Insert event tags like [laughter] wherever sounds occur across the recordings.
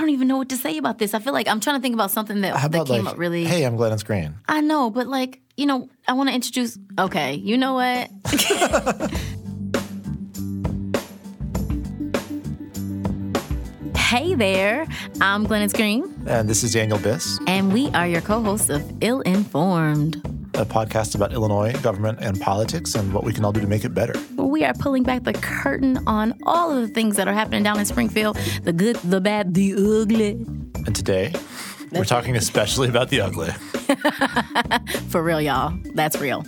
don't even know what to say about this. I feel like I'm trying to think about something that, How that came like, up really. hey, I'm Glenance Green. I know, but like, you know, I want to introduce. Okay, you know what? [laughs] hey there, I'm Glenance Green, And this is Daniel Biss, and we are your co hosts of Ill Informed. A podcast about Illinois government and politics and what we can all do to make it better. We are pulling back the curtain on all of the things that are happening down in Springfield the good, the bad, the ugly. And today, we're talking especially about the ugly. [laughs] For real, y'all. That's real.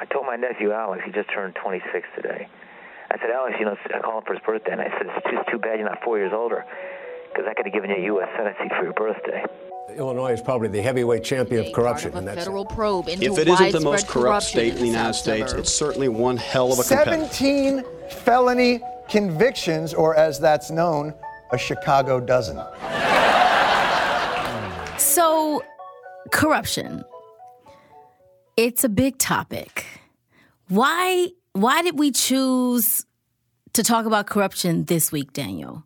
I told my nephew Alex, he just turned 26 today. I said, Alex, you know, I called him for his birthday, and I said, it's just too bad you're not four years older, because I could have given you a U.S. Senate seat for your birthday. Illinois is probably the heavyweight champion of corruption. Part and of a that's federal probe into If it isn't the most corrupt state in the United South States, it's certainly one hell of a competitor. 17 felony convictions, or as that's known, a Chicago dozen. So, corruption. It's a big topic. Why why did we choose to talk about corruption this week, Daniel?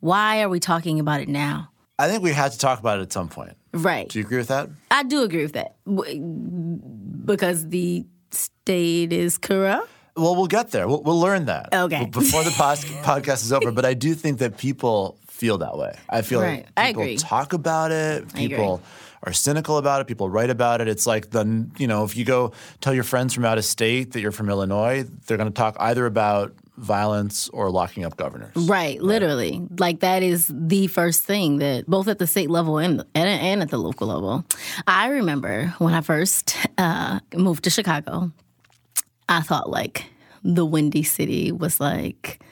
Why are we talking about it now? I think we had to talk about it at some point. Right. Do you agree with that? I do agree with that. Because the state is corrupt. Well, we'll get there. We'll, we'll learn that Okay. [laughs] before the pos- podcast is over. But I do think that people feel that way. I feel Right. like people talk about it. People are cynical about it. People write about it. It's like the you know if you go tell your friends from out of state that you're from Illinois, they're going to talk either about violence or locking up governors. Right, literally. Like that is the first thing that both at the state level and and, and at the local level. I remember when I first uh, moved to Chicago, I thought like the Windy City was like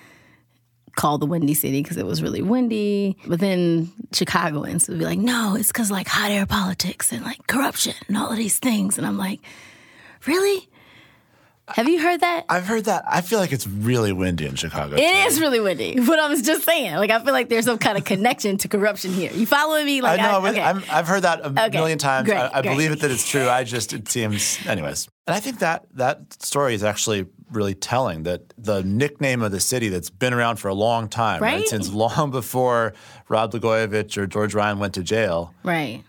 called the Windy City because it was really windy. But then Chicagoans would be like, no, it's because like hot air politics and like corruption and all of these things. And I'm like, really? Have you heard that? I've heard that. I feel like it's really windy in Chicago. It is really windy, [laughs] but I was just saying, like, I feel like there's some kind of connection to corruption here. You following me? Like, I know. I, okay. I'm, I've heard that a Okay, million times. great, I, I great. believe it that it's true. I just it seems, anyways. And I think that that story is actually really telling. That the nickname of the city that's been around for a long time, Right. Since long before Rod Blagojevich or George Ryan went to jail, right,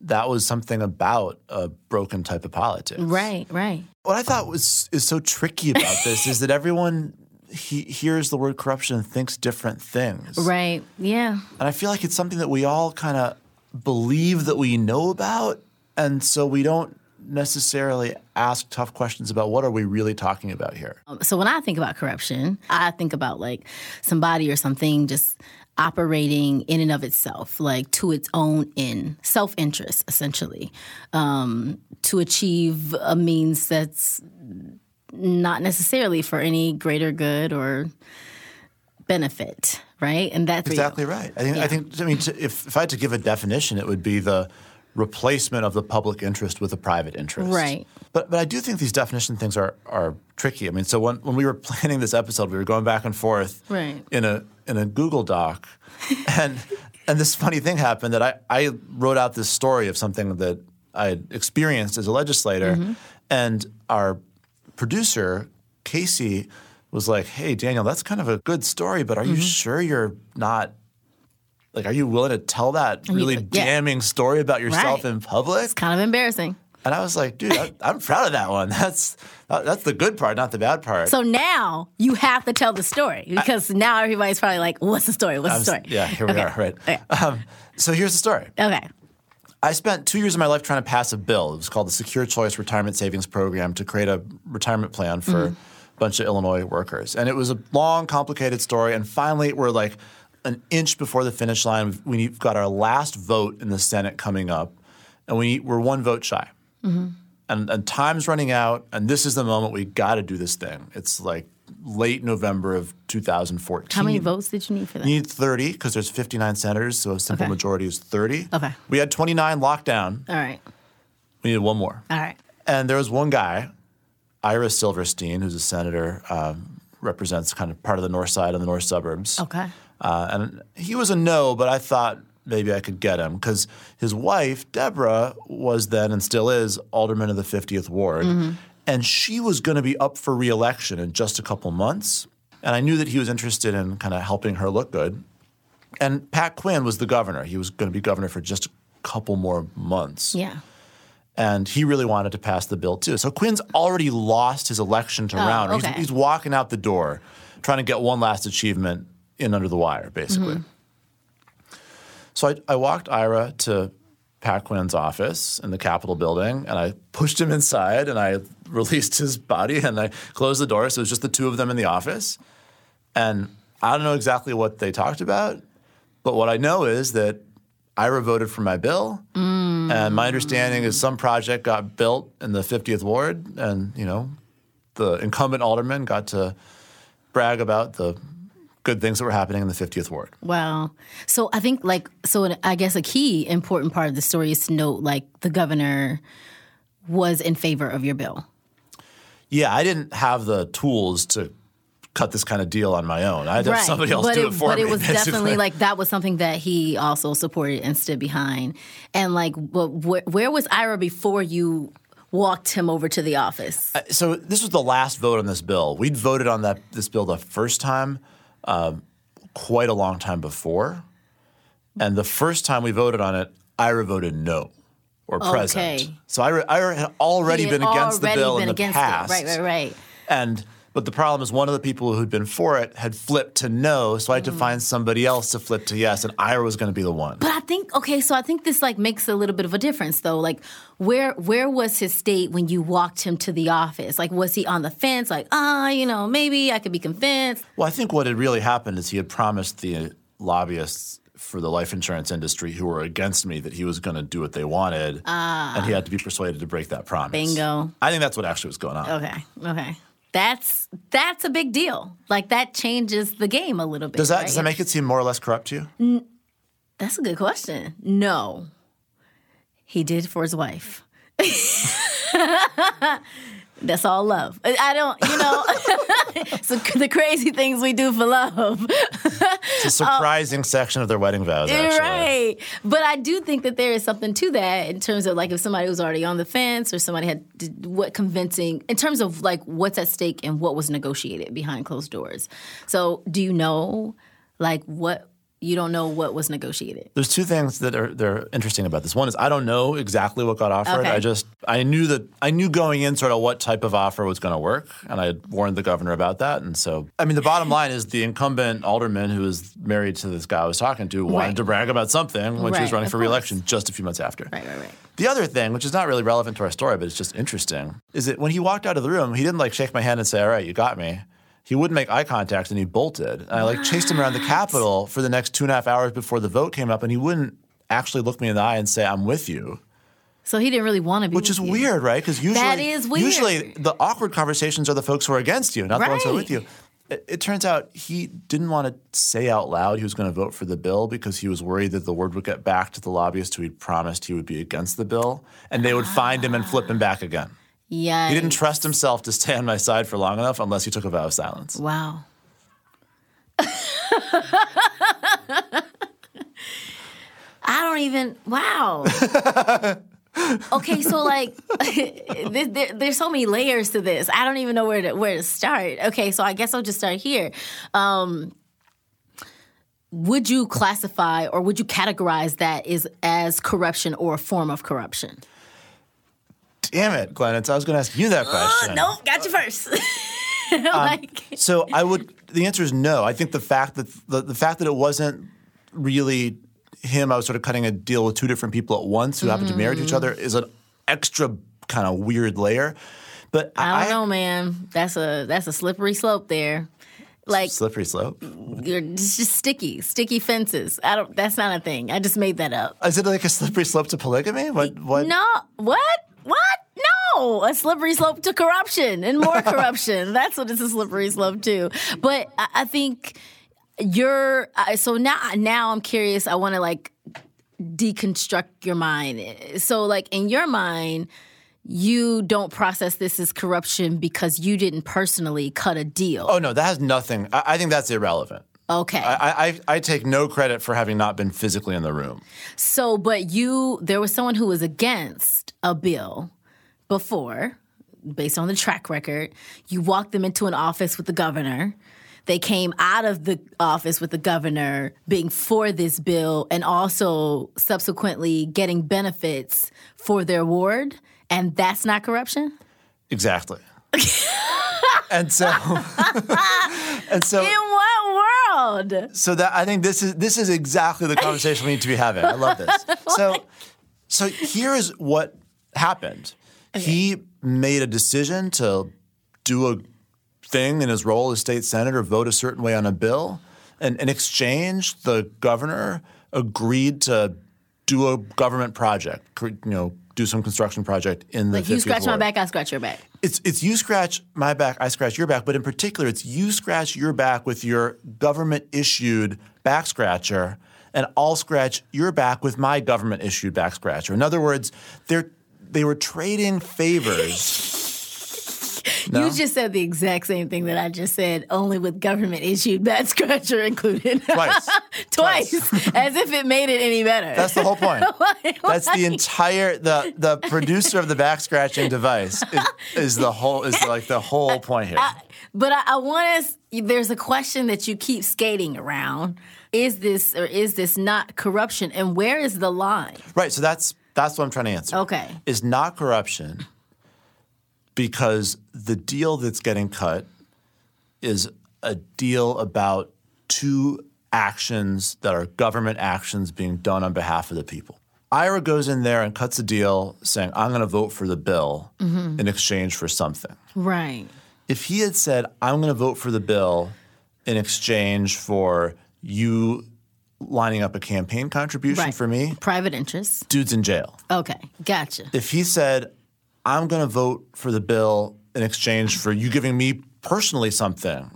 that was something about a broken type of politics. right, right. What I thought was is so tricky about this is that everyone he hears the word corruption and thinks different things. Right. Yeah. And I feel like it's something that we all kind of believe that we know about. And so we don't necessarily ask tough questions about what are we really talking about here. Um, so when I think about corruption, I think about like somebody or something just operating in and of itself, like to its own end, self interest, essentially, um, to achieve a means that's not necessarily for any greater good or benefit, right? And that's Exactly right. I think, I think I mean, to, if, if I had to give a definition, it would be the replacement of the public interest with a private interest. Right. But, but I do think these definition things are, are tricky. I mean, so when, when we were [laughs] planning this episode, we were going back and forth Right. in a in a Google Doc, [laughs] and and this funny thing happened that I, I wrote out this story of something that I had experienced as a legislator, Mm-hmm. and our producer Kacie was like, "Hey Daniel, that's kind of a good story, but are you Mm-hmm. sure you're not?" Like, are you willing to tell that really yeah. damning story about yourself Right. in public? It's kind of embarrassing. And I was like, dude, I, I'm proud of that one. [laughs] That's that's the good part, not the bad part. So now you have to tell the story because now everybody's probably like, "What's the story? What's I'm the story?" Yeah, here we Okay. are. Right. Okay. Um, so here's the story. Okay. I spent two years of my life trying to pass a bill. It was called the Secure Choice Retirement Savings Program to create a retirement plan for a bunch of Illinois workers. And it was a long, complicated story. And finally, we're like an inch before the finish line. We've, we've got our last vote in the Senate coming up, and we, we're one vote shy. And, and time's running out, and this is the moment we got to do this thing. It's like late November of 2014. How many votes did you need for that? You need 30 because there's 59 senators, so a simple Okay. majority is 30. Okay. We had 29 locked down. All right. We needed one more. All right. And there was one guy, Ira Silverstein, who's a senator, um, represents kind of part of the north side of the north suburbs. Okay. Uh, and he was a no, but I thought maybe I could get him because his wife, Deborah, was then and still is alderman of the 50th Ward. Mm-hmm. And she was going to be up for reelection in just a couple months. And I knew that he was interested in kind of helping her look good. And Pat Quinn was the governor. He was going to be governor for just a couple more months. Yeah. And he really wanted to pass the bill too. So Quinn's already lost his election to Oh, Rauner. okay. He's, he's walking out the door trying to get one last achievement in under the wire, basically. Mm-hmm. So I, I walked Ira to Pat Quinn's office in the Capitol building and I pushed him inside and I [laughs] released his body and I closed the door. So it was just the two of them in the office. And I don't know exactly what they talked about, but what I know is that Ira voted for my bill. Mm. And my understanding is some project got built in the 50th Ward, and you know, the incumbent alderman got to brag about the good things that were happening in the 50th Ward. Wow. So I think like so I guess a key important part of the story is to note like the governor was in favor of your bill. Yeah, I didn't have the tools to cut this kind of deal on my own. I had to have somebody else but do it, it for but me. But it was [laughs] basically. definitely like that was something that he also supported and stood behind. And like, what, where, where was Ira before you walked him over to the office? Uh, so this was the last vote on this bill. We'd voted on that this bill the first time, um, quite a long time before, and the first time we voted on it, Ira voted no or present. Okay. So Ira, Ira had already had been against the bill in the past. It. Right, right, right. And but the problem is one of the people who'd been for it had flipped to no, so I had to find somebody else to flip to yes, and Ira was going to be the one. But I think okay, so I think this like makes a little bit of a difference though. Like where where was his state when you walked him to the office? Like was he on the fence? Like ah, you know, maybe I could be convinced. Well, I think what had really happened is he had promised the lobbyists for the life insurance industry who were against me that he was going to do what they wanted, and he had to be persuaded to break that promise. Bingo. I think that's what actually was going on. Okay, okay. That's that's a big deal. Like that changes the game a little bit. Does that right? does that make it seem more or less corrupt to you? That's a good question. No, he did for his wife. [laughs] That's all love. I don't, you know, [laughs] so the crazy things we do for love. It's a [laughs] uh, surprising section of their wedding vows. Actually, Right. But I do think that there is something to that in terms of like if somebody was already on the fence or somebody had what convincing in terms of like what's at stake and what was negotiated behind closed doors. So do you know like what you don't know what was negotiated? There's two things that are they're interesting about this. One is I don't know exactly what got offered. Okay. I just I knew that I knew going in sort of what type of offer was going to work, and I had warned the governor about that. And so, I mean, the bottom line is the incumbent alderman who was married to this guy I was talking to wanted Right. to brag about something when she was running for reelection just a few months after. Right, right, right. The other thing, which is not really relevant to our story, but it's just interesting, is that when he walked out of the room, he didn't like shake my hand and say, "All right, you got me." He wouldn't make eye contact and he bolted. And I like chased him around the Capitol for the next two and a half hours before the vote came up, and he wouldn't actually look me in the eye and say, "I'm with you." So he didn't really want to be Which is you. weird, right? Because usually, That is weird. usually the awkward conversations are the folks who are against you, not the ones who are with you. It, it turns out he didn't want to say out loud he was going to vote for the bill because he was worried that the word would get back to the lobbyist who he'd promised he would be against the bill, and they would find him and flip him back again. Yeah. He didn't trust himself to stay on my side for long enough unless he took a vow of silence. Wow. [laughs] I don't even. Wow. [laughs] okay, so like, [laughs] there, there- there's so many layers to this. I don't even know where to where to start. Okay, so I guess I'll just start here. Um, would you classify or would you categorize that is as corruption or a form of corruption? Damn it, Glenn! I was going to ask you that oh, question. No, got you first. [laughs] Um, like, So I would. The answer is no. I think the fact that the, the fact that it wasn't really him, I was sort of cutting a deal with two different people at once who happened to marry each other, is an extra kind of weird layer. But I don't know, man. That's a that's a slippery slope there. Like Slippery slope. you're it's just sticky, sticky fences. I don't. That's not a thing. I just made that up. Is it like a slippery slope to polygamy? What? What? No, what? What? No, a slippery slope to corruption and more [laughs] corruption. That's what it's a slippery slope to. But I, I think you're so now. Now I'm curious. I want to like deconstruct your mind. So, like in your mind. You don't process this as corruption because you didn't personally cut a deal. Oh no, that has nothing. I, I think that's irrelevant. Okay. I, I, I take no credit for having not been physically in the room. So, but you, there was someone who was against a bill before, based on the track record. You walked them into an office with the governor. They came out of the office with the governor being for this bill and also subsequently getting benefits for their ward. And that's not corruption? Exactly. [laughs] and so, [laughs] and so, In what world? So that I think this is this is exactly the conversation we need to be having. I love this. [laughs] So, so here is what happened. He made a decision to do a thing in his role as state senator, vote a certain way on a bill, and in exchange, the governor agreed to do a government project, you know, do some construction project in the Like you 50th scratch my back, I scratch your back. It's it's you scratch my back, I scratch your back, but in particular, it's you scratch your back with your government issued back scratcher, and I'll scratch your back with my government issued back scratcher. In other words, they're they were trading favors. [laughs] No? You just said the exact same thing that I just said, only with government issued back [laughs] scratcher included. Twice. [laughs] Twice. [laughs] as if it made it any better. That's the whole point. Like, That's the entire the the producer of the back scratching device is, is the whole is like the whole point here. But I, I want us. There's a question that you keep skating around. Is this or is this not corruption? And where is the line? Right. So that's that's what I'm trying to answer. Okay. Is not corruption because the deal that's getting cut is a deal about two actions that are government actions being done on behalf of the people. Ira goes in there and cuts a deal saying, I'm going to vote for the bill mm-hmm. in exchange for something. Right. If he had said, I'm going to vote for the bill in exchange for you lining up a campaign contribution Right. for me, Private interests. dude's in jail Okay. Gotcha. if he said, I'm going to vote for the bill in exchange for you giving me personally something,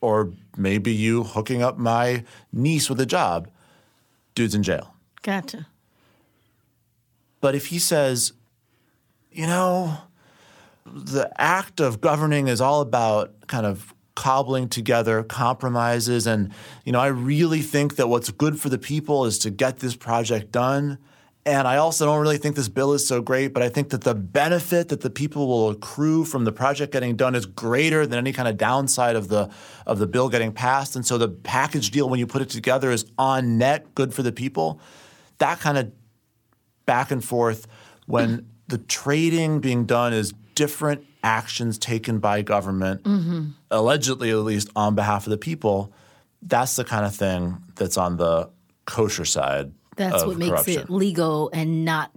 or maybe you hooking up my niece with a job, dude's in jail. Gotcha. But if he says, you know, the act of governing is all about kind of cobbling together compromises and you know I really think that what's good for the people is to get this project done and I also don't really think this bill is so great but I think that the benefit that the people will accrue from the project getting done is greater than any kind of downside of the of the bill getting passed and so the package deal when you put it together is on net good for the people that kind of back and forth when [clears throat] the trading being done is different actions taken by government, mm-hmm. allegedly at least on behalf of the people. That's the kind of thing that's on the kosher side. That's what makes corruption. it legal and not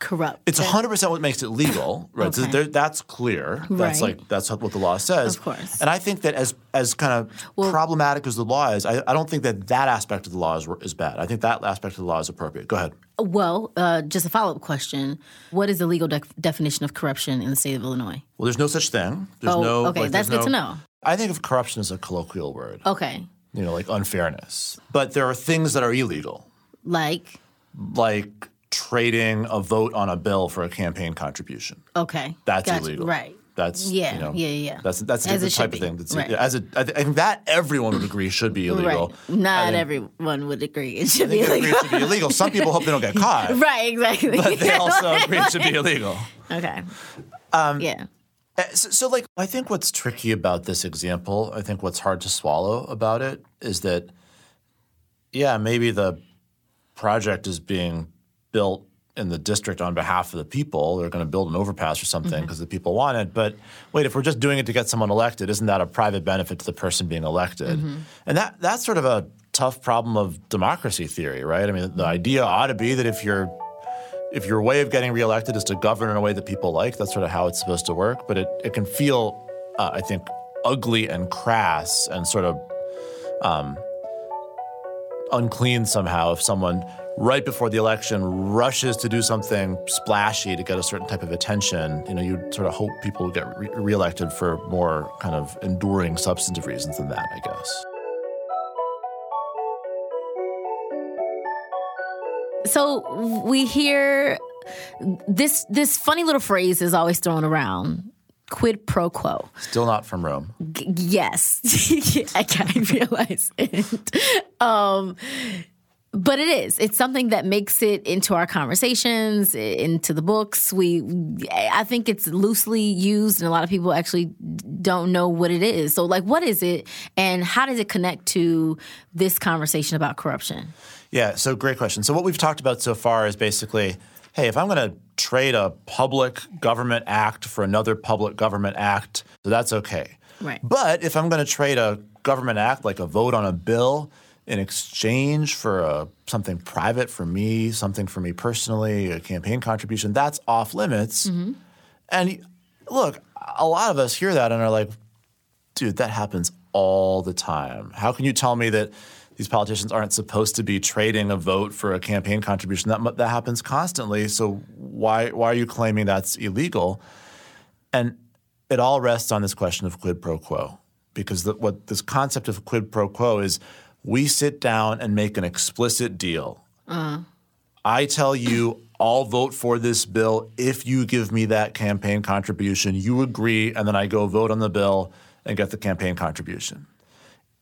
corrupt. It's 100% what makes it legal, right? So there, that's clear. That's Right. like that's what the law says. Of course. And I think that as as kind of problematic as the law is, I, I don't think that that aspect of the law is, is bad. I think that aspect of the law is appropriate. Go ahead. Well, uh, just a follow up question. What is the legal def- definition of corruption in the state of Illinois? Well, there's no such thing. There's Oh, no. okay, like, that's good to know. I think of corruption as a colloquial word. Okay. You know, like unfairness. But there are things that are illegal, Like, like trading a vote on a bill for a campaign contribution. okay. That's Gotcha. illegal. Right. That's Yeah, you know, yeah, yeah. That's that's a As different type of thing. That's Right. as a, I thi- I think that everyone would agree should be illegal. Right. Not everyone would agree it should be illegal. should be illegal. Some people hope they don't get [laughs] caught, right, exactly. but they also [laughs] agree it should be illegal. okay. Um, yeah. Uh, So, so, like, I think what's tricky about this example, I think what's hard to swallow about it is that, yeah, maybe the project is being built in the district on behalf of the people. They're going to build an overpass or something because the people want it. But wait, if we're just doing it to get someone elected, isn't that a private benefit to the person being elected? And that that's sort of a tough problem of democracy theory, right? I mean, the idea ought to be that if you're if your way of getting reelected is to govern in a way that people like, that's sort of how it's supposed to work. But it, it can feel, uh, I think, ugly and crass and sort of um, unclean somehow if someone right before the election rushes to do something splashy to get a certain type of attention. You know, you sort of hope people get re- reelected for more kind of enduring substantive reasons than that, I guess. So we hear this this funny little phrase is always thrown around quid pro quo. Still not from Rome. G- yes, [laughs] I, I realize it. Um, but it is. It's something that makes it into our conversations, into the books. We, I think it's loosely used, and a lot of people actually don't know what it is. So, like, what is it, and how does it connect to this conversation about corruption? Yeah. So, great question. So, what we've talked about so far is basically, hey, if I'm going to trade a public government act for another public government act, so that's okay. Right. But if I'm going to trade a government act, like a vote on a bill in exchange for a, something private for me, something for me personally, a campaign contribution, that's off limits. Mm-hmm. And look, a lot of us hear that and are like, dude, that happens all the time. How can you tell me that these politicians aren't supposed to be trading a vote for a campaign contribution? That, that happens constantly. So why, why are you claiming that's illegal? And it all rests on this question of quid pro quo. Because the, what this concept of quid pro quo is we sit down and make an explicit deal. Uh-huh. I tell you, I'll vote for this bill if you give me that campaign contribution. You agree, and then I go vote on the bill and get the campaign contribution.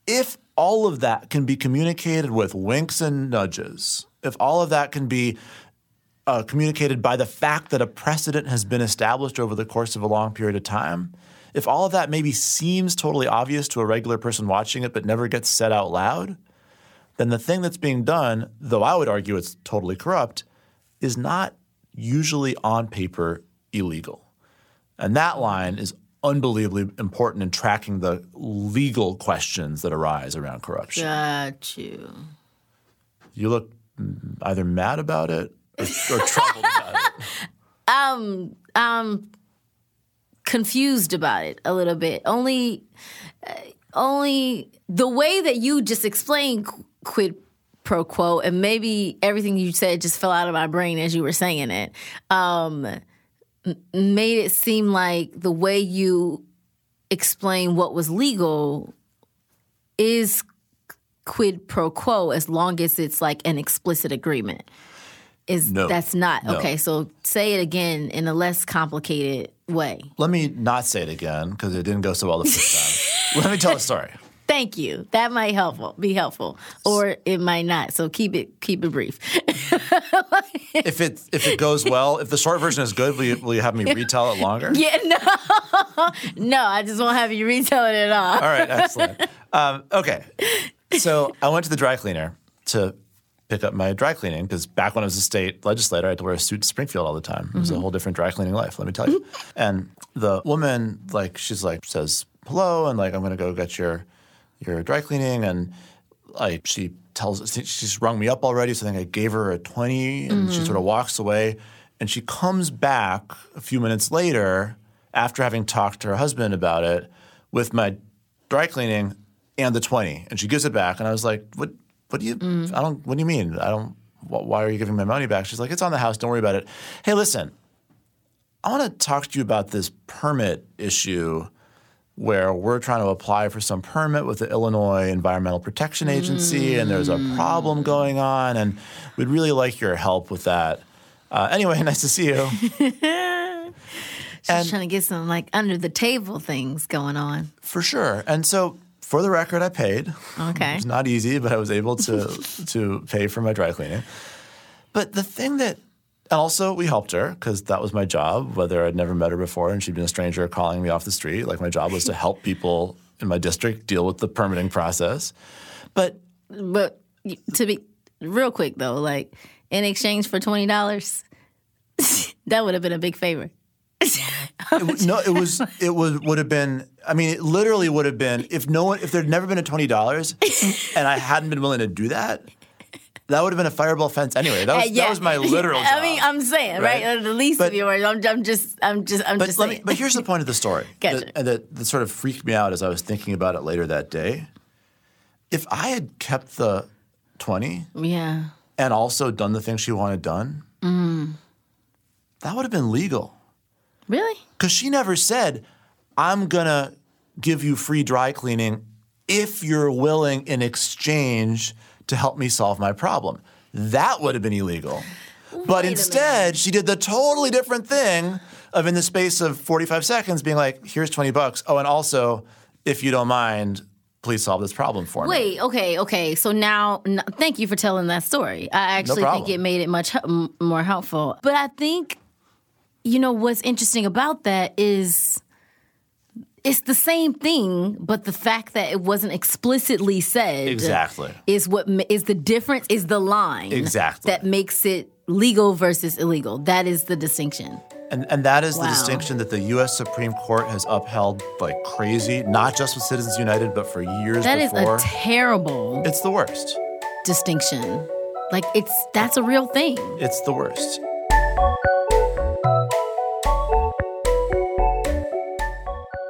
If all of that can be communicated with winks and nudges, if all of that can be uh, communicated by the fact that a precedent has been established over the course of a long period of time, if all of that maybe seems totally obvious to a regular person watching it but never gets said out loud, then the thing that's being done, though I would argue it's totally corrupt, is not usually on paper illegal. And that line is unbelievably important in tracking the legal questions that arise around corruption. Got you. You look either mad about it or, or troubled about it. [laughs] Um, um, confused about it a little bit. Only, uh, only the way that you just explained quid pro quo, and maybe everything you said just fell out of my brain as you were saying it. Um, made it seem like the way you explain what was legal is quid pro quo as long as it's like an explicit agreement. Is No. that's not No. okay? So say it again in a less complicated way. Let me not say it again because it didn't go so well the first time. Let me tell the story. Thank you. That might helpful be helpful, or it might not. So keep it keep it brief. [laughs] If it if it goes well, if the short version is good, will you, will you have me retell it longer? [laughs] yeah, no, [laughs] no. I just won't have you retell it at all. All right, excellent. Um, okay, so I went to the dry cleaner to pick up my dry cleaning because back when I was a state legislator, I had to wear a suit to Springfield all the time. It was a whole different dry cleaning life, let me tell you. And the woman, like, she's like says hello, and like I'm gonna go get your your dry cleaning, and like she tells she's rung me up already, so I think I gave her a twenty, and she mm-hmm. sort of walks away, and she comes back a few minutes later after having talked to her husband about it with my dry cleaning and the 20 and she gives it back and i was like what what do you mm. i don't what do you mean? I don't why are you giving my money back? She's like it's on the house don't worry about it. Hey listen i want to talk to you about this permit issue where we're trying to apply for some permit with the illinois environmental protection agency and there's a problem going on and we'd really like your help with that uh, anyway [laughs] nice to see you She's and- trying to get some like under the table things going on. for sure and so for the record i paid Okay. It's not easy, but I was able to [laughs] to pay for my dry cleaning. But the thing that and also we helped her because that was my job, whether I'd never met her before and she'd been a stranger calling me off the street. Like my job was to help people in my district deal with the permitting process. But But to be real quick though, like in exchange for twenty dollars, [laughs] that would have been a big favor. it, no, it was it was would have been. I mean, it literally would have been if no one if there'd never been a twenty dollars, and I hadn't been willing to do that. That would have been a fireball fence anyway. That was, Uh, yeah. that was my literal job. [laughs] I mean, I'm saying right, right? The least But- of your words. I'm, I'm just, I'm just, I'm But just let saying. me, but here's the point of the story [laughs] Gotcha. that, and that, that sort of freaked me out as I was thinking about it later that day. If I had kept the twenty yeah, and also done the thing she wanted done, Mm. that would have been legal. really? Because she never said, I'm going to give you free dry cleaning if you're willing in exchange to help me solve my problem. That would have been illegal. But Wait a instead, she did the totally different thing of in the space of 45 seconds being like, here's 20 bucks. Oh, and also, if you don't mind, please solve this problem for me. Wait, okay, okay. So now, n- thank you for telling that story. I actually think it made it much more helpful. But I think, you know, what's interesting about that is it's the same thing, but the fact that it wasn't explicitly said Exactly. is what is the difference. Is the line Exactly. that makes it legal versus illegal. That is the distinction. And, and that is the distinction that the U.S. Supreme Court has upheld like crazy, not just with Citizens United, but for years That is before. a terrible it's the worst. distinction. Like it's that's a real thing. It's the worst.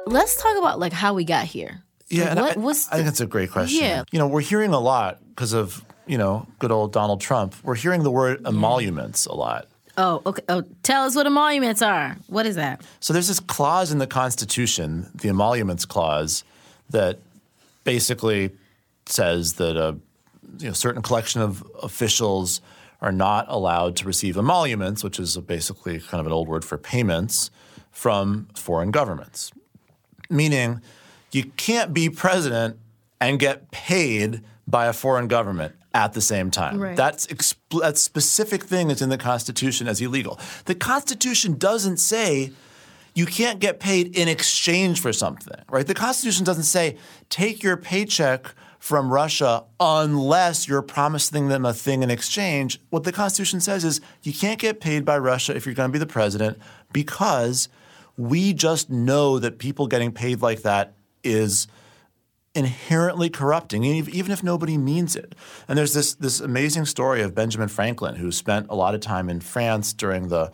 Let's talk about like how we got here. Yeah, Like, what I, was I think that's a great question. Yeah. You know, we're hearing a lot because of, you know, good old Donald Trump. We're hearing the word emoluments a lot. Oh, okay. Oh, tell us what emoluments are. What is that? So there's this clause in the Constitution, the emoluments clause, that basically says that a you know, certain collection of officials are not allowed to receive emoluments, which is basically kind of an old word for payments, from foreign governments. Meaning, you can't be president and get paid by a foreign government at the same time. Right. That's expl- that specific thing is in the Constitution as illegal. The Constitution doesn't say you can't get paid in exchange for something, right? The Constitution doesn't say take your paycheck from Russia unless you're promising them a thing in exchange. What the Constitution says is you can't get paid by Russia if you're going to be the president because we just know that people getting paid like that is inherently corrupting, even if nobody means it. And there's this this amazing story of Benjamin Franklin, who spent a lot of time in France during the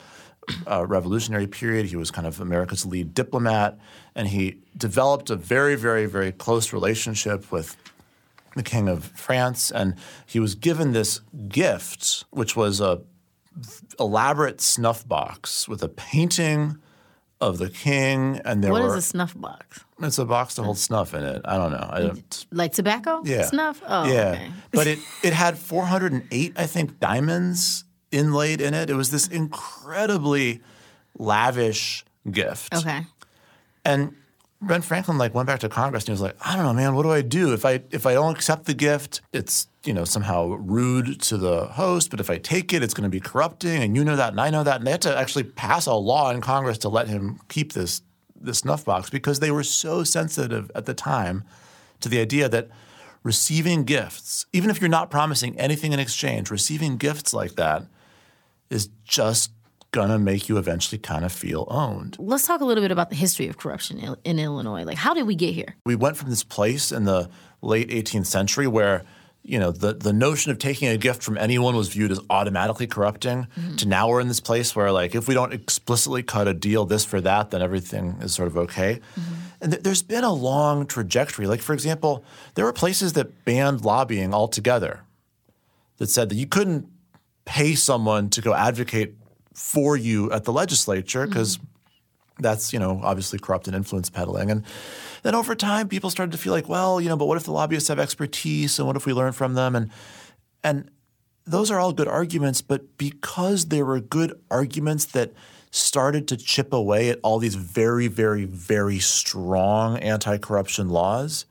uh, Revolutionary period. He was kind of America's lead diplomat, and he developed a very, very, very close relationship with the King of France. And he was given this gift, which was a elaborate snuff box with a painting of the king, and there What is were a snuff box? it's a box to hold snuff in it. I don't know. I don't. Like tobacco? Yeah. Snuff? Oh, yeah. okay. but it [laughs] it had 408, I think, diamonds inlaid in it. It was this incredibly lavish gift. Okay. And Ben Franklin like went back to Congress and he was like, I don't know, man, what do I do if I if I don't accept the gift? It's you know somehow rude to the host, but if I take it, it's going to be corrupting, and you know that, and I know that, and they had to actually pass a law in Congress to let him keep this this snuff box because they were so sensitive at the time to the idea that receiving gifts, even if you're not promising anything in exchange, receiving gifts like that is just gonna make you eventually kind of feel owned. Let's talk a little bit about the history of corruption in, in Illinois. Like, how did we get here? we went from this place in the late 18th century where you know the, the notion of taking a gift from anyone was viewed as automatically corrupting. Mm-hmm. To now we're in this place where like if we don't explicitly cut a deal this for that then everything is sort of okay. Mm-hmm. And th- there's been a long trajectory. Like for example there were places that banned lobbying altogether that said that you couldn't pay someone to go advocate for you at the legislature because mm-hmm. That's you know obviously corrupt and influence peddling. And then over time people started to feel like well you know but what if the lobbyists have expertise and what if we learn from them? And and those are all good arguments but because they were good arguments that started to chip away at all these very very very strong anti-corruption laws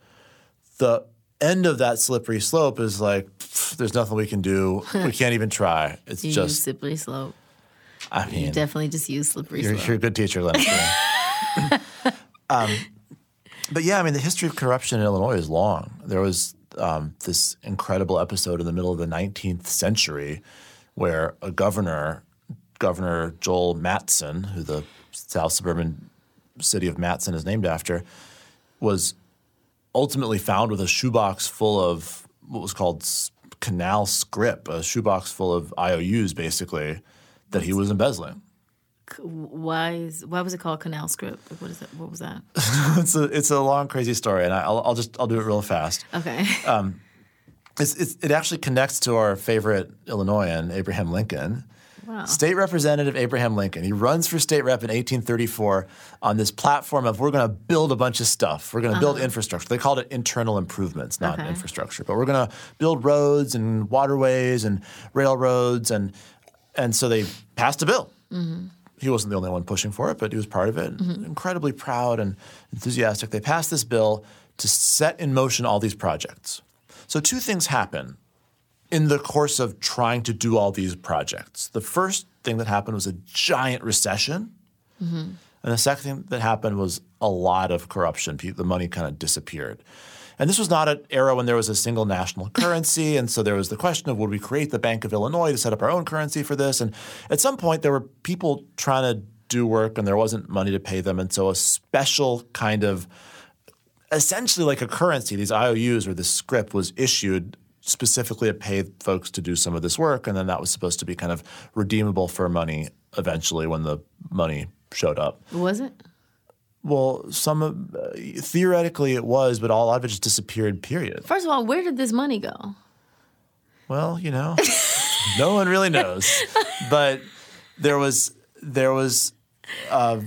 the end of that slippery slope is like pff, there's nothing we can do. We [laughs] can't even try. It's just slippery slope. I mean You definitely just use slippery you're, slope. you're a good teacher, Lynn. [laughs] [laughs] um, but yeah, I mean, the history of corruption in Illinois is long. There was um, this incredible episode in the middle of the 19th century where a governor, Governor Joel Matteson, who the South suburban city of Matteson is named after, was ultimately found with a shoebox full of what was called canal scrip, a shoebox full of IOUs, basically, that he was embezzling. Why is why was it called canal scrip? Like, What is that? What was that? [laughs] it's a it's a long crazy story, and I- I'll I'll just I'll do it real fast. Okay. [laughs] Um, it's, it's, it actually connects to our favorite Illinoisan, Abraham Lincoln. Wow. State Representative Abraham Lincoln. He runs for state rep in 1834 on this platform of we're going to build a bunch of stuff. We're going to build uh-huh. infrastructure. They called it internal improvements, not Okay. infrastructure. But we're going to build roads and waterways and railroads and and so they passed a bill. Mm-hmm. he wasn't the only one pushing for it, but he was part of it. Mm-hmm. Incredibly proud and enthusiastic. They passed this bill to set in motion all these projects. So two things happen in the course of trying to do all these projects. The first thing that happened was a giant recession. Mm-hmm. And the second thing that happened was a lot of corruption. The money kind of disappeared. And this was not an era when there was a single national currency. And so there was the question of would we create the Bank of Illinois to set up our own currency for this? And at some point, there were people trying to do work and there wasn't money to pay them. And so a special kind of essentially like a currency, these IOUs or this scrip was issued specifically to pay folks to do some of this work. And then that was supposed to be kind of redeemable for money eventually when the money showed up. Was it? Well, some of, uh, theoretically it was, but all a lot of it just disappeared. Period. First of all, where did this money go? Well, you know, [laughs] no one really knows, but there was there was uh,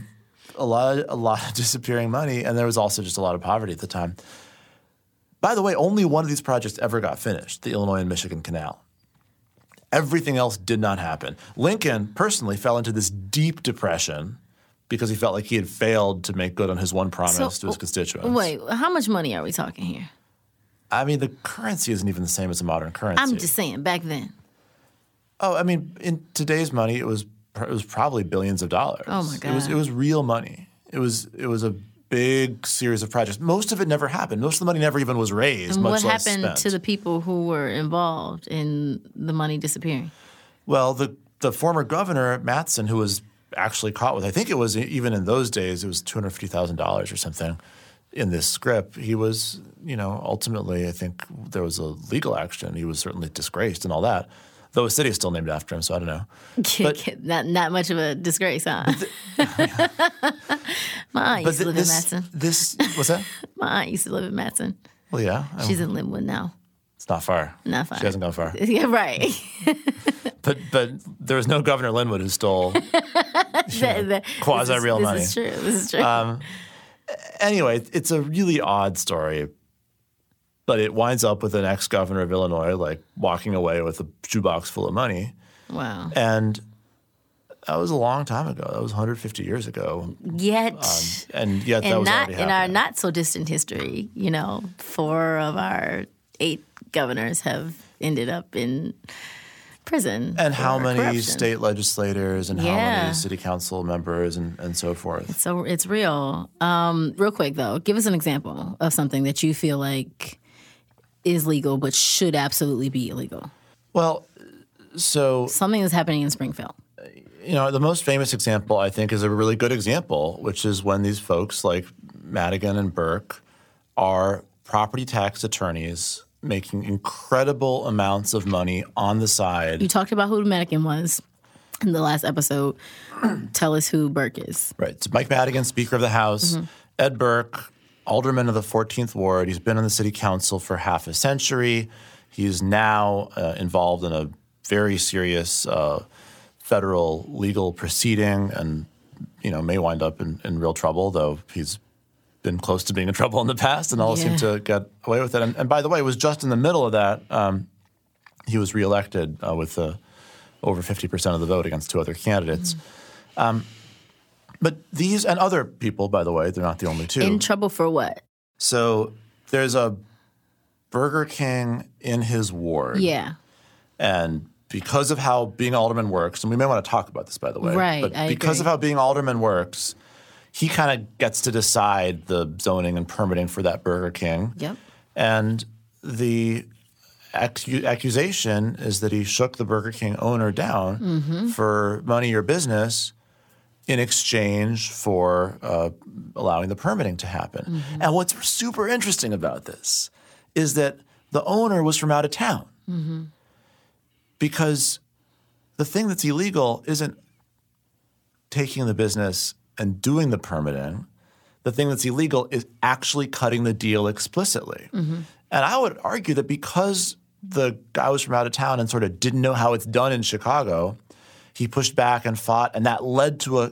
a lot a lot of disappearing money, and there was also just a lot of poverty at the time. By the way, only one of these projects ever got finished: the Illinois and Michigan Canal. Everything else did not happen. Lincoln personally fell into this deep depression because he felt like he had failed to make good on his one promise So, to his oh, constituents. Wait, how much money are we talking here? I mean, the currency isn't even the same as a modern currency. I'm just saying, back then. Oh, I mean, in today's money, it was it was probably billions of dollars. Oh, my It was God. it was real money. It was it was a big series of projects. Most of it never happened. Most of the money never even was raised. And what happened spent. to the people who were involved in the money disappearing? Well, the the former governor Matteson, who was actually caught with, I think it was even in those days, it was two hundred fifty thousand dollars or something in this scrip. He was, you know, ultimately, I think there was a legal action. He was certainly disgraced and all that. Though a city is still named after him, so I don't know. [laughs] But- not not much of a disgrace, huh? My aunt used to live this, [laughs] in Matteson. this what's that? My aunt used to live in Matteson. [laughs] Well, yeah, I- She's in Lynwood now. It's not far. Not far. She hasn't gone far. [laughs] Yeah, right. [laughs] But but there was no Governor Lynwood who stole. Quasi real money. Um, This is true. This is true. anyway, it's a really odd story. But it winds up with an ex-governor of Illinois like walking away with a shoebox full of money, wow. and that was a long time ago. That was 150 years ago, Yet, and yet that was not in our not so distant history, you know, four of our eight governors have ended up in prison. and how many corruption. state legislators and how many city council members and, and so forth. So it's real. Um, real quick though, give us an example of something that you feel like is legal but should absolutely be illegal. Well, so Something that's happening in Springfield. you know, the most famous example I think is a really good example, which is when these folks like Madigan and Burke are property tax attorneys making incredible amounts of money on the side. You talked about who Madigan was in the last episode. Tell us who Burke is. Right. It's Mike Madigan, Speaker of the House. Ed Burke, Alderman of the 14th Ward. He's been on the city council for half a century. He's now uh, involved in a very serious uh, federal legal proceeding and, you know, may wind up in, in real trouble, though he's been close to being in trouble in the past and all Yeah. to get away with it. And, and by the way, it was just in the middle of that um, he was reelected uh, with uh, over 50% of the vote against two other candidates. Um, but these and other people, by the way, they're not the only two. In trouble for what? so there's a Burger King in his ward. Yeah. And because of how being alderman works, and we may want to talk about this, by the way. Right, But because of how being alderman works, he kind of gets to decide the zoning and permitting for that Burger King. Yep. And the accu- accusation is that he shook the Burger King owner down Mm-hmm. for money or business in exchange for uh, allowing the permitting to happen. Mm-hmm. And what's super interesting about this is that the owner was from out of town Mm-hmm. because the thing that's illegal isn't taking the business and doing the permitting. The thing that's illegal is actually cutting the deal explicitly. Mm-hmm. And I would argue that because the guy was from out of town and sort of didn't know how it's done in Chicago, he pushed back and fought, and that led to a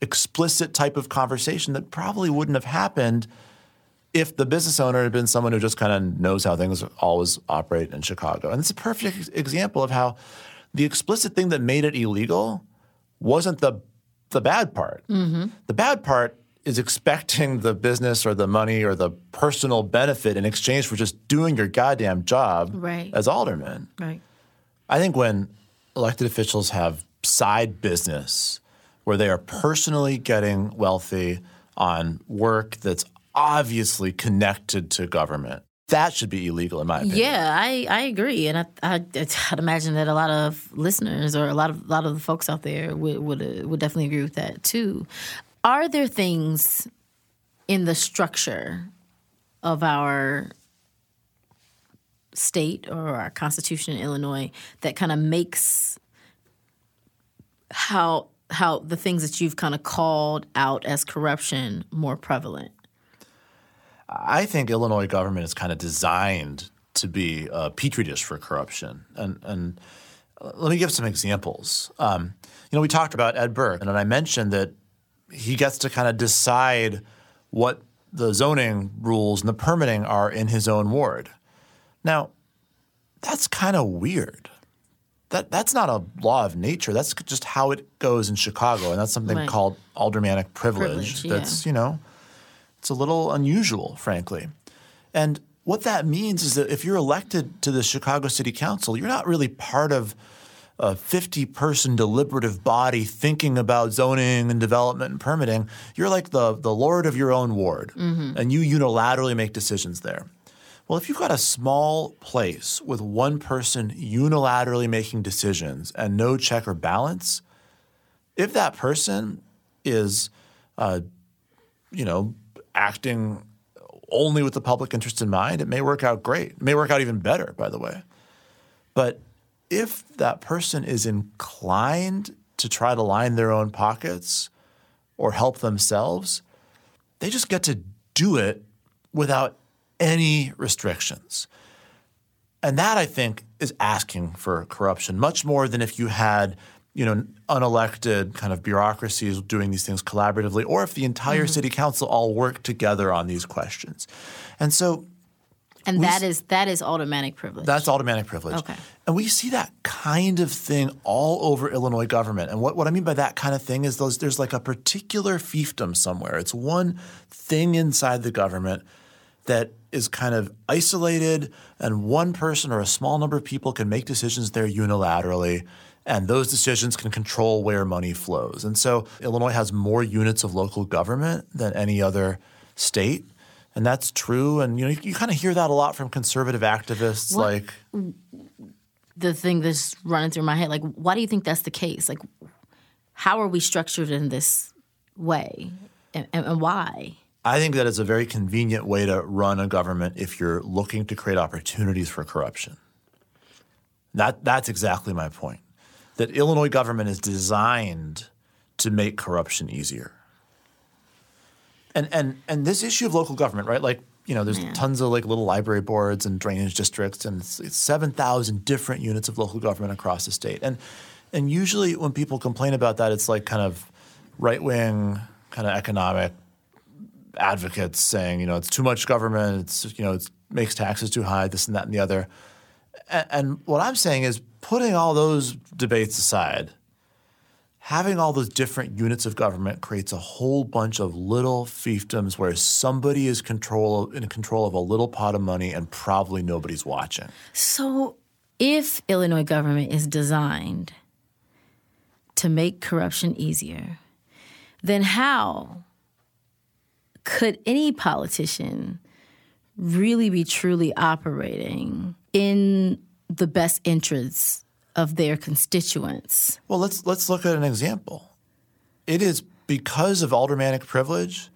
explicit type of conversation that probably wouldn't have happened if the business owner had been someone who just kind of knows how things always operate in Chicago. And it's a perfect example of how the explicit thing that made it illegal wasn't the the bad part. Mm-hmm. The bad part is expecting the business or the money or the personal benefit in exchange for just doing your goddamn job Right. as alderman. Right. I think when elected officials have side business where they are personally getting wealthy on work that's obviously connected to government, that should be illegal in my opinion. Yeah, I, I agree, and I, I I'd imagine that a lot of listeners or a lot of a lot of the folks out there would would uh, would definitely agree with that too. Are there things in the structure of our state or our constitution in Illinois that kind of makes how how the things that you've kind of called out as corruption more prevalent? I think Illinois government is kind of designed to be a petri dish for corruption. And, and let me give some examples. Um, you know, we talked about Ed Burke, and I mentioned that he gets to kind of decide what the zoning rules and the permitting are in his own ward. Now, that's kind of weird. That that's not a law of nature. That's just how it goes in Chicago, and that's something Right. called aldermanic privilege. Privilege, yeah. that's you know, it's a little unusual, frankly. And what that means is that if you're elected to the Chicago City Council, you're not really part of a 50 person deliberative body thinking about zoning and development and permitting. You're like the, the lord of your own ward, and you unilaterally make decisions there. Well, if you've got a small place with one person unilaterally making decisions and no check or balance, if that person is, uh, you know, acting only with the public interest in mind, it may work out great. It may work out even better, by the way. But if that person is inclined to try to line their own pockets or help themselves, they just get to do it without any restrictions. And that I think is asking for corruption much more than if you had, you know, unelected kind of bureaucracies doing these things collaboratively or if the entire mm-hmm. city council all worked together on these questions. And so And We that is that is aldermanic privilege. that's aldermanic privilege. Okay. And we see that kind of thing all over Illinois government. And what, what I mean by that kind of thing is those there's like a particular fiefdom somewhere. It's one thing inside the government that is kind of isolated and one person or a small number of people can make decisions there unilaterally and those decisions can control where money flows. And so Illinois has more units of local government than any other state. And that's true. And you know, you, you kind of hear that a lot from conservative activists What- like the thing that's running through my head. Like, why do you think that's the case? Like, how are we structured in this way, and, and, and why? I think that is a very convenient way to run a government if you're looking to create opportunities for corruption. That, that's exactly my point. That Illinois government is designed to make corruption easier. And, and, and this issue of local government, right? Like, you know, there's tons of like little library boards and drainage districts, and it's, it's 7,000 different units of local government across the state. And, and usually when people complain about that, it's like kind of right wing, kind of economic advocates saying, you know, it's too much government, it's you know, it makes taxes too high, this and that and the other. And, and what I'm saying is, putting all those debates aside, having all those different units of government creates a whole bunch of little fiefdoms where somebody is control in control of a little pot of money and probably nobody's watching. So, if Illinois government is designed to make corruption easier, then how could any politician really be truly operating in the best interests of their constituents? Well, let's let's look at an example. It is because of aldermanic privilege,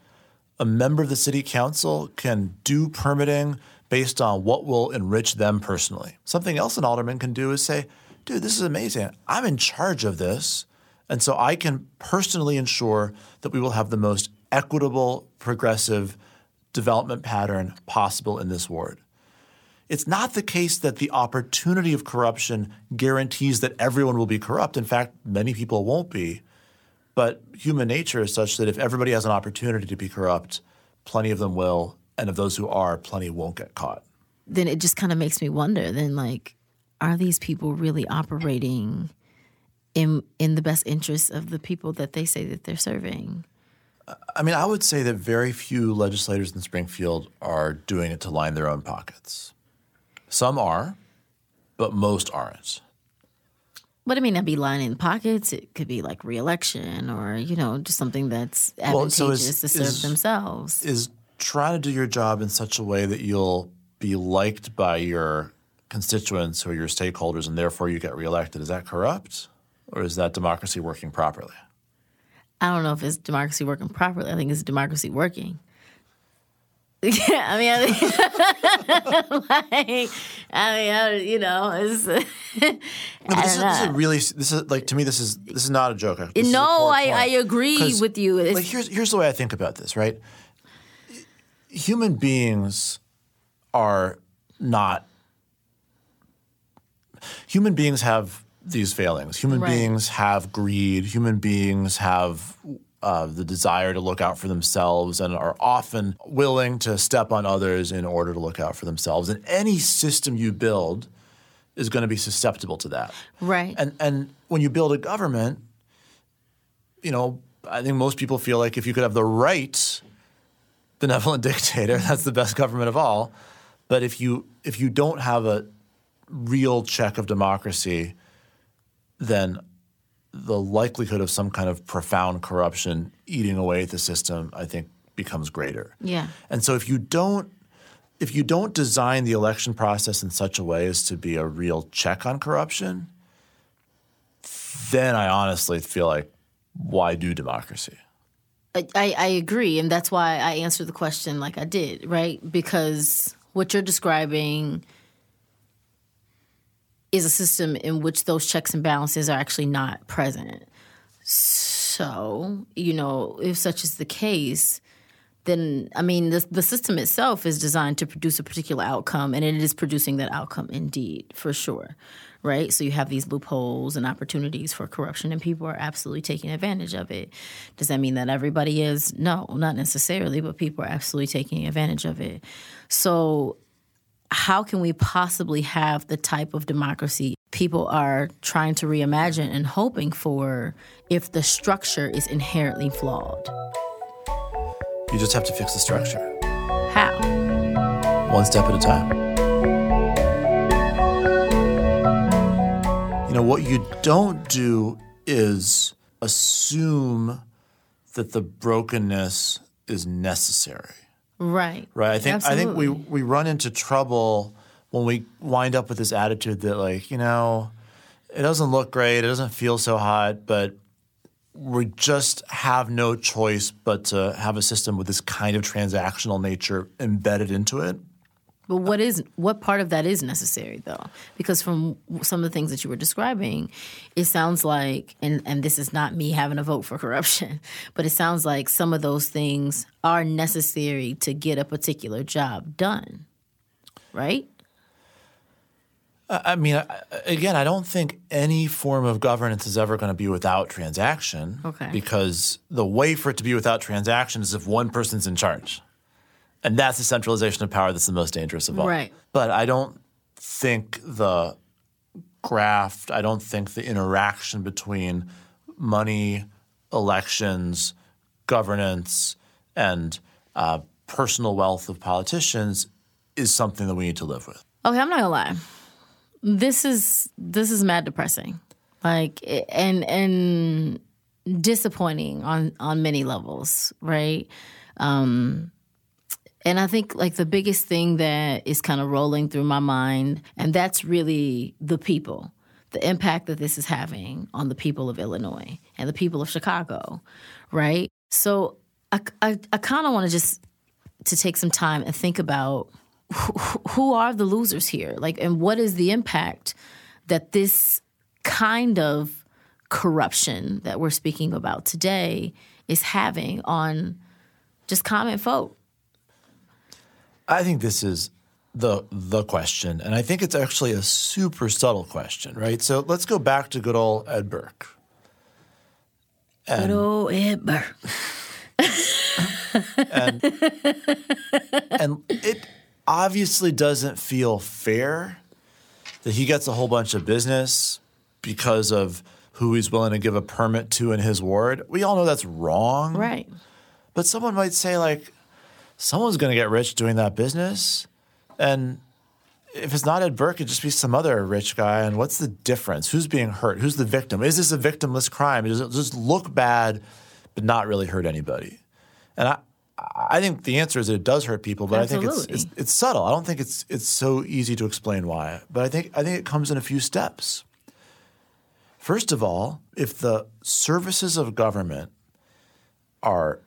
a member of the city council can do permitting based on what will enrich them personally. Something else an alderman can do is say, "Dude, this is amazing. I'm in charge of this, and so I can personally ensure that we will have the most equitable, progressive development pattern possible in this ward." It's not the case that the opportunity of corruption guarantees that everyone will be corrupt. In fact, many people won't be. But human nature is such that if everybody has an opportunity to be corrupt, plenty of them will. And of those who are, plenty won't get caught. then it just kind of makes me wonder then like are these people really operating in in the best interests of the people that they say that they're serving. I mean, I would say that very few legislators in Springfield are doing it to line their own pockets. Some are, but most aren't. But I mean, that'd be lining pockets. It could be like reelection or, you know, just something that's Well, so advantageous is- to serve is- themselves. Is trying to do your job in such a way that you'll be liked by your constituents or your stakeholders and therefore you get reelected. Is that corrupt? Or is that democracy working properly? I don't know if it's democracy working properly. I think it's democracy working. [laughs] I mean, I think, [laughs] like, I mean, you know, it's. [laughs] I this, is, this is really this is like to me this is this is not a joke. This no, core I. I agree with you. It's, like here's here's the way I think about this, right? Human beings are not human beings have these failings. Human Right. beings have greed. Human beings have uh, the desire to look out for themselves and are often willing to step on others in order to look out for themselves. And any system you build is going to be susceptible to that. right. And and when you build a government, you know, I think most people feel like if you could have the right benevolent [laughs] dictator, that's the best government of all. But if you if you don't have a real check of democracy, then the likelihood of some kind of profound corruption eating away at the system, I think, becomes greater. Yeah. And so if you don't if you don't design the election process in such a way as to be a real check on corruption, then I honestly feel like why do democracy? I, I I agree, and that's why I answered the question like I did, right? Because what you're describing is a system in which those checks and balances are actually not present. So, you know, if such is the case, then I mean, the, the system itself is designed to produce a particular outcome, and it is producing that outcome indeed, for sure, right? So you have these loopholes and opportunities for corruption, and people are absolutely taking advantage of it. Does that mean that everybody is? No, not necessarily, but people are absolutely taking advantage of it. So how can we possibly have the type of democracy people are trying to reimagine and hoping for if the structure is inherently flawed? You just have to fix the structure, How? one step at a time. You know, what you don't do is assume that the brokenness is necessary. Right. Right. I think I think we we run into trouble when we wind up with this attitude that like, you know, it doesn't look great, it doesn't feel so hot, but we just have no choice but to have a system with this kind of transactional nature embedded into it. But what is what part of that is necessary though? Because from some of the things that you were describing, it sounds like and and this is not me having a vote for corruption, [laughs] but it sounds like some of those things are necessary to get a particular job done. Right? I mean, again, I don't think any form of governance is ever going to be without transaction. Okay. Because the way for it to be without transaction is if one person's in charge. And that's the centralization of power that's the most dangerous of all. Right. But I don't think the graft, I don't think the interaction between money, elections, governance, and uh, personal wealth of politicians is something that we need to live with. Okay, I'm not gonna lie. This is this is mad depressing, like and and disappointing on on many levels, right? Um, and I think like the biggest thing that is kind of rolling through my mind, and that's really the people, the impact that this is having on the people of Illinois and the people of Chicago, right? So I I, I kind of want to just to take some time and think about who, who are the losers here like and what is the impact that this kind of corruption that we're speaking about today is having on just common folk I think this is the the question, and I think it's actually a super subtle question, right? So let's go back to good old Ed Burke. Good old Ed Burke. and and it obviously doesn't feel fair that he gets a whole bunch of business because of who he's willing to give a permit to in his ward. We all know that's wrong. Right. But someone might say, like, someone's going to get rich doing that business. And if it's not Ed Burke, it'd just be some other rich guy. And what's the difference? Who's being hurt? Who's the victim? Is this a victimless crime? Does it just look bad, but not really hurt anybody? And I, I think the answer is that it does hurt people, but I think it's, it's it's subtle. I don't think it's it's so easy to explain why. But I think I think it comes in a few steps. First of all, if the services of government are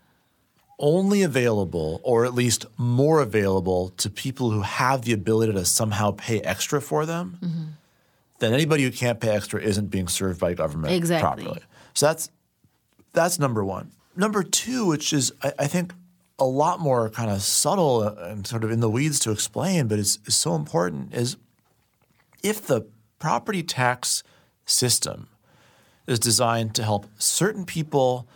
only available, or at least more available, to people who have the ability to somehow pay extra for them, mm-hmm. then anybody who can't pay extra isn't being served by government exactly. properly. So that's that's number one. Number two, which is I, I think a lot more kind of subtle and sort of in the weeds to explain, but is, is so important, is if the property tax system is designed to help certain people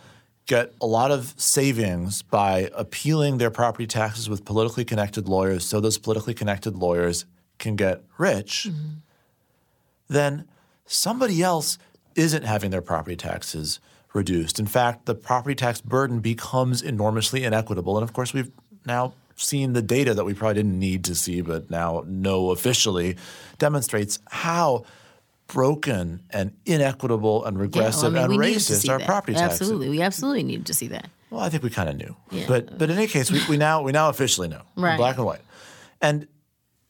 get a lot of savings by appealing their property taxes with politically connected lawyers so those politically connected lawyers can get rich, mm-hmm. then somebody else isn't having their property taxes reduced. In fact, the property tax burden becomes enormously inequitable. And of course, we've now seen the data that we probably didn't need to see, but now know officially demonstrates how broken and inequitable and regressive yeah, well, I mean, and racist our that. property taxes. Absolutely, we absolutely needed to see that. Well, I think we kind of knew, yeah. but but in any case, we, we now we now officially know, right. black and white. And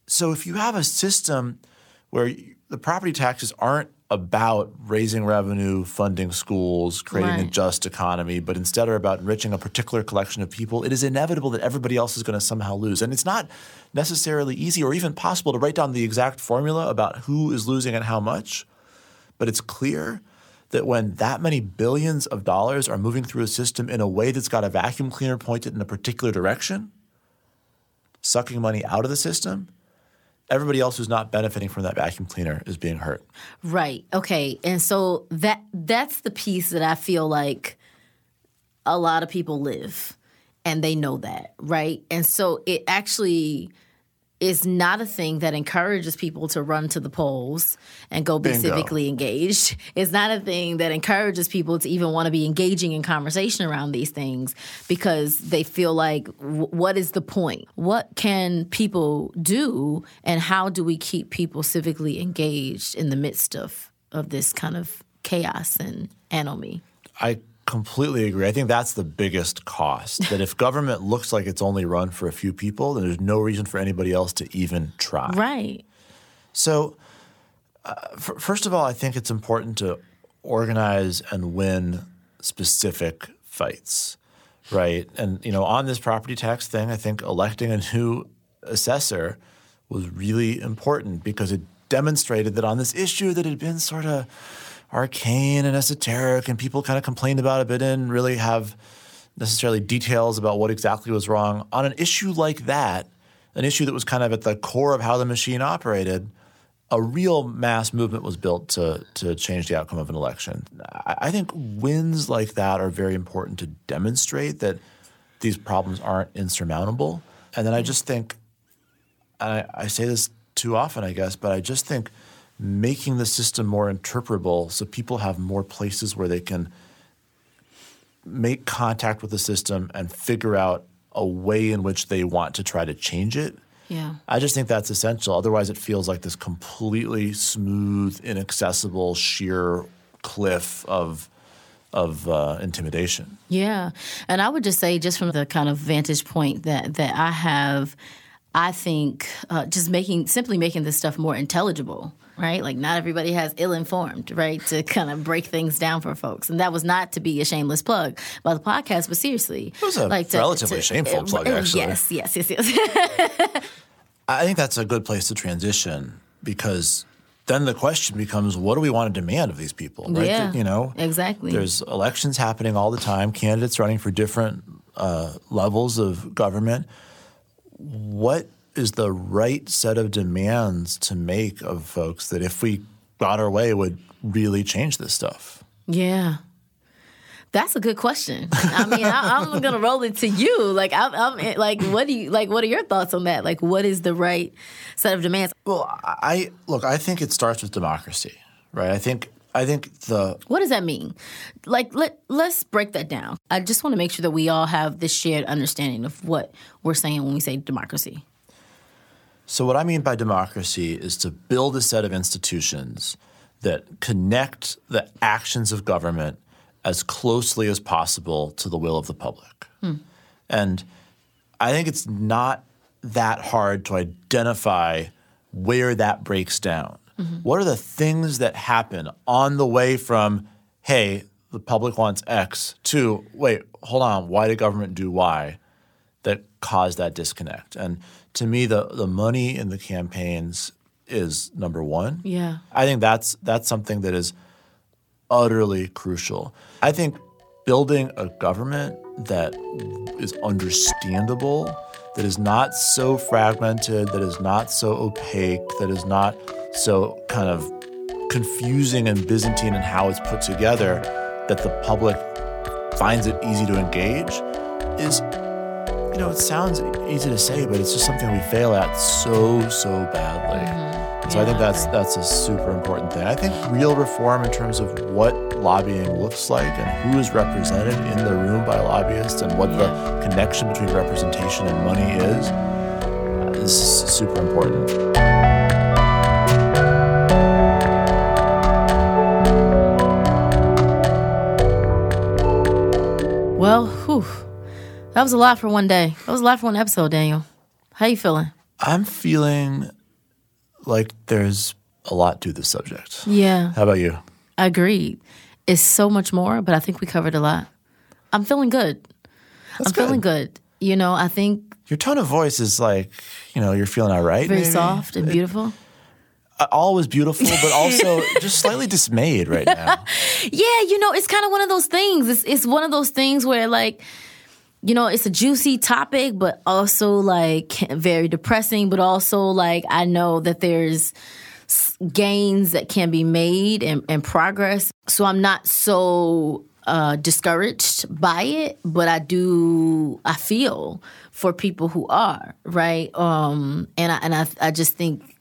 so, if you have a system where the property taxes aren't about raising revenue, funding schools, creating right. a just economy, but instead are about enriching a particular collection of people, it is inevitable that everybody else is going to somehow lose. And it's not necessarily easy or even possible to write down the exact formula about who is losing and how much, but it's clear that when that many billions of dollars are moving through a system in a way that's got a vacuum cleaner pointed in a particular direction, sucking money out of the system, everybody else who's not benefiting from that vacuum cleaner is being hurt. Right. Okay. And so that that's the piece that I feel like a lot of people live and they know that, right? And so it actually is not a thing that encourages people to run to the polls and go be Bingo. civically engaged. It's not a thing that encourages people to even want to be engaging in conversation around these things because they feel like, what is the point? What can people do, and how do we keep people civically engaged in the midst of of this kind of chaos and anomie? I completely agree. I think that's the biggest cost. that if government looks like it's only run for a few people, then there's no reason for anybody else to even try. Right. So, uh, f- first of all, I think it's important to organize and win specific fights, right? And you know, on this property tax thing, I think electing a new assessor was really important because it demonstrated that on this issue that had been sort of arcane and esoteric, and people kind of complained about it, but didn't really have necessarily details about what exactly was wrong. On an issue like that, an issue that was kind of at the core of how the machine operated, a real mass movement was built to to change the outcome of an election. I, think wins like that are very important to demonstrate that these problems aren't insurmountable. And then I just think, I, I say this too often, I guess, but I just think – making the system more interpretable so people have more places where they can make contact with the system and figure out a way in which they want to try to change it. Yeah. I just think that's essential. Otherwise, it feels like this completely smooth, inaccessible, sheer cliff of of uh, intimidation. Yeah, and I would just say, just from the kind of vantage point that that I have, I think uh, just making simply making this stuff more intelligible right? Like not everybody has ill informed, right? To kind of break things down for folks. And that was not to be a shameless plug by the podcast, but seriously. It was a like to, relatively to, shameful uh, plug, actually. Yes, yes, yes, yes. [laughs] I think that's a good place to transition because then the question becomes what do we want to demand of these people, right? Yeah, you know, exactly. There's elections happening all the time, candidates running for different uh, levels of government. What is the right set of demands to make of folks that if we got our way would really change this stuff? Yeah. That's a good question. I mean, I, am [laughs] gonna roll it to you. Like, I'm, I'm, eh, like, what do you like? What are your thoughts on that? Like, what is the right set of demands? Well, I look. I think it starts with democracy, right? I think I think the What does that mean? Like, let, let's break that down. I just want to make sure that we all have this shared understanding of what we're saying when we say democracy. So, what I mean by democracy is to build a set of institutions that connect the actions of government as closely as possible to the will of the public. Hmm. And I think it's not that hard to identify where that breaks down. Mm-hmm. What are the things that happen on the way from, hey, the public wants X, to, wait, hold on, why did government do Y? that caused that disconnect. And to me, the the money in the campaigns is number one. Yeah. I think that's that's something that is utterly crucial. I think building a government that is understandable, that is not so fragmented, that is not so opaque, that is not so kind of confusing and Byzantine in how it's put together, that the public finds it easy to engage, is you know, it sounds easy to say, but it's just something we fail at so, so badly. And so I think that's that's a super important thing. I think real reform in terms of what lobbying looks like and who is represented in the room by lobbyists and what the connection between representation and money is uh, is super important. Well, whew, that was a lot for one day. That was a lot for one episode, Daniel. How you feeling? I'm feeling like there's a lot to this subject. Yeah, How about you? I agreed. It's so much more, but I think we covered a lot. I'm feeling good. I'm feeling good. You know, I think Your tone of voice is like, you know, you're feeling all right. very maybe? soft and beautiful. Uh, all was beautiful, but also [laughs] just slightly dismayed right now. [laughs] Yeah, you know, it's kind of one of those things. It's it's one of those things where like you know, it's a juicy topic, but also like very depressing, but also like I know that there's gains that can be made and, and progress. So I'm not so uh, discouraged by it, but I do, I feel for people who are, right? Um, and I, and I, I just think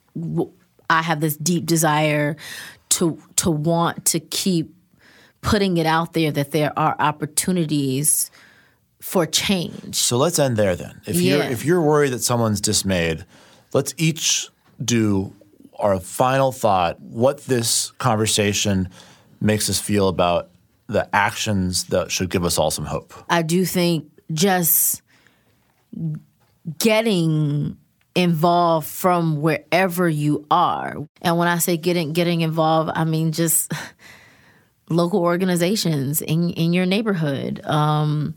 I have this deep desire to, to want to keep putting it out there that there are opportunities for change. So let's end there then. If you're if you're worried that someone's dismayed, let's each do our final thought what this conversation makes us feel about the actions that should give us all some hope. I do think just getting involved from wherever you are. And when I say getting getting involved, I mean just [laughs] local organizations in in your neighborhood, um,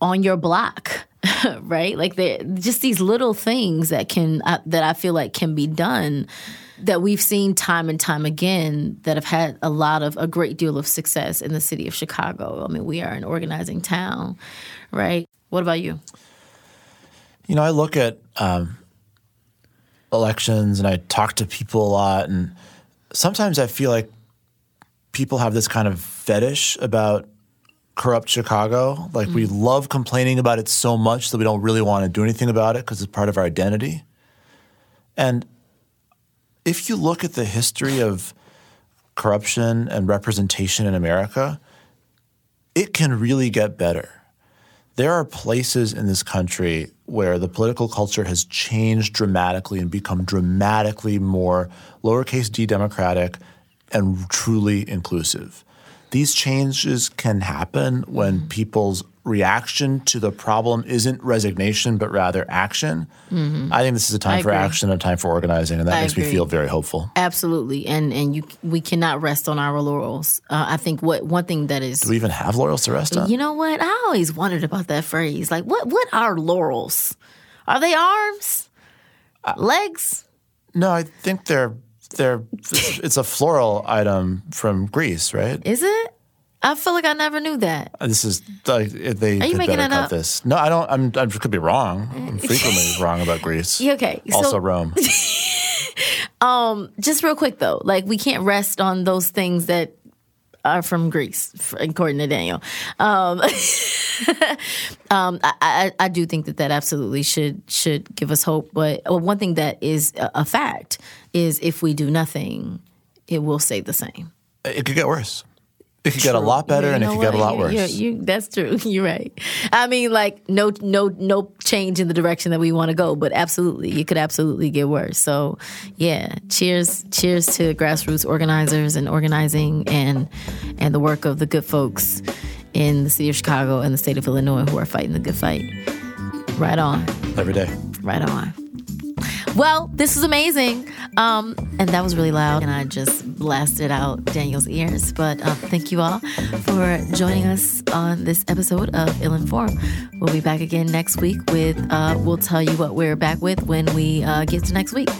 on your block, [laughs] right? Like just these little things that can uh, that I feel like can be done that we've seen time and time again that have had a lot of a great deal of success in the city of Chicago. I mean, we are an organizing town, right? What about you? You know, I look at um, elections and I talk to people a lot, and sometimes I feel like people have this kind of fetish about corrupt Chicago. Like we mm. love complaining about it so much that we don't really want to do anything about it because it's part of our identity. And if you look at the history of corruption and representation in America, it can really get better there are places in this country where the political culture has changed dramatically and become dramatically more lowercase d democratic and truly inclusive. These changes can happen when people's reaction to the problem isn't resignation, but rather action. I think this is a time I for agree. action, a time for organizing, and that I makes me feel very hopeful. Absolutely, and and you we cannot rest on our laurels. Uh, I think what one thing that is Do we even have laurels to rest on? You know what? I always wondered about that phrase. Like, what what are laurels? Are they arms? Legs? No, I think they're they're it's a floral item from Greece, right? Is it? I feel like I never knew that. Uh, this is like they Are you making that up? this. No, I don't. I'm, I could be wrong. I'm [laughs] frequently wrong about Greece. Yeah, Okay. Also so Rome. [laughs] Um, just real quick though, like we can't rest on those things that are from Greece, according to Daniel. Um, [laughs] um, I, I, I do think that that absolutely should should give us hope. But one thing that is a fact is if we do nothing, it will stay the same. it could get worse. It could get a lot better, You and it could get a what? lot worse. you- you- that's true. [laughs] You're right. I mean, like no, no, no change in the direction that we want to go, but absolutely, it could absolutely get worse. So, yeah, cheers, cheers to grassroots organizers and organizing, and and the work of the good folks in the city of Chicago and the state of Illinois who are fighting the good fight. Right on. Every day. Right on. Well, this is amazing. Um, and that was really loud, and I just blasted out Daniel's ears. But uh, thank you all for joining us on this episode of Ill Informed. We'll be back again next week with, uh, we'll tell you what we're back with when we uh, get to next week.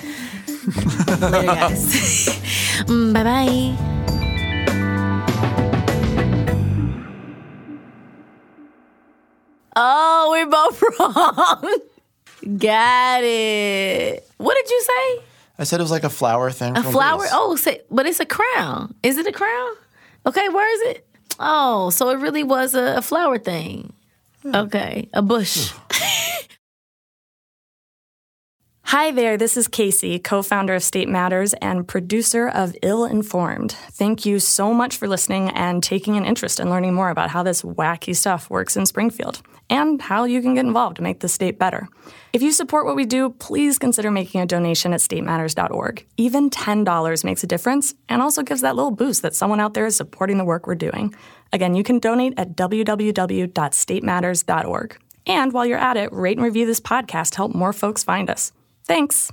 Later, guys. [laughs] bye bye. Oh, we're both [laughs] wrong. Got it. What did you say? I said it was like a flower thing. A flower? Greece. Oh, say, but it's a crown. Is it a crown? Okay, where is it? Oh, so it really was a, a flower thing. Okay, a bush. [laughs] Hi there, this is Kacie, co founder of State Matters and producer of Ill Informed. Thank you so much for listening and taking an interest in learning more about how this wacky stuff works in Springfield and how you can get involved to make the state better. If you support what we do, please consider making a donation at statematters.org. Even $10 makes a difference and also gives that little boost that someone out there is supporting the work we're doing. Again, you can donate at www.statematters.org. And while you're at it, rate and review this podcast to help more folks find us. Thanks.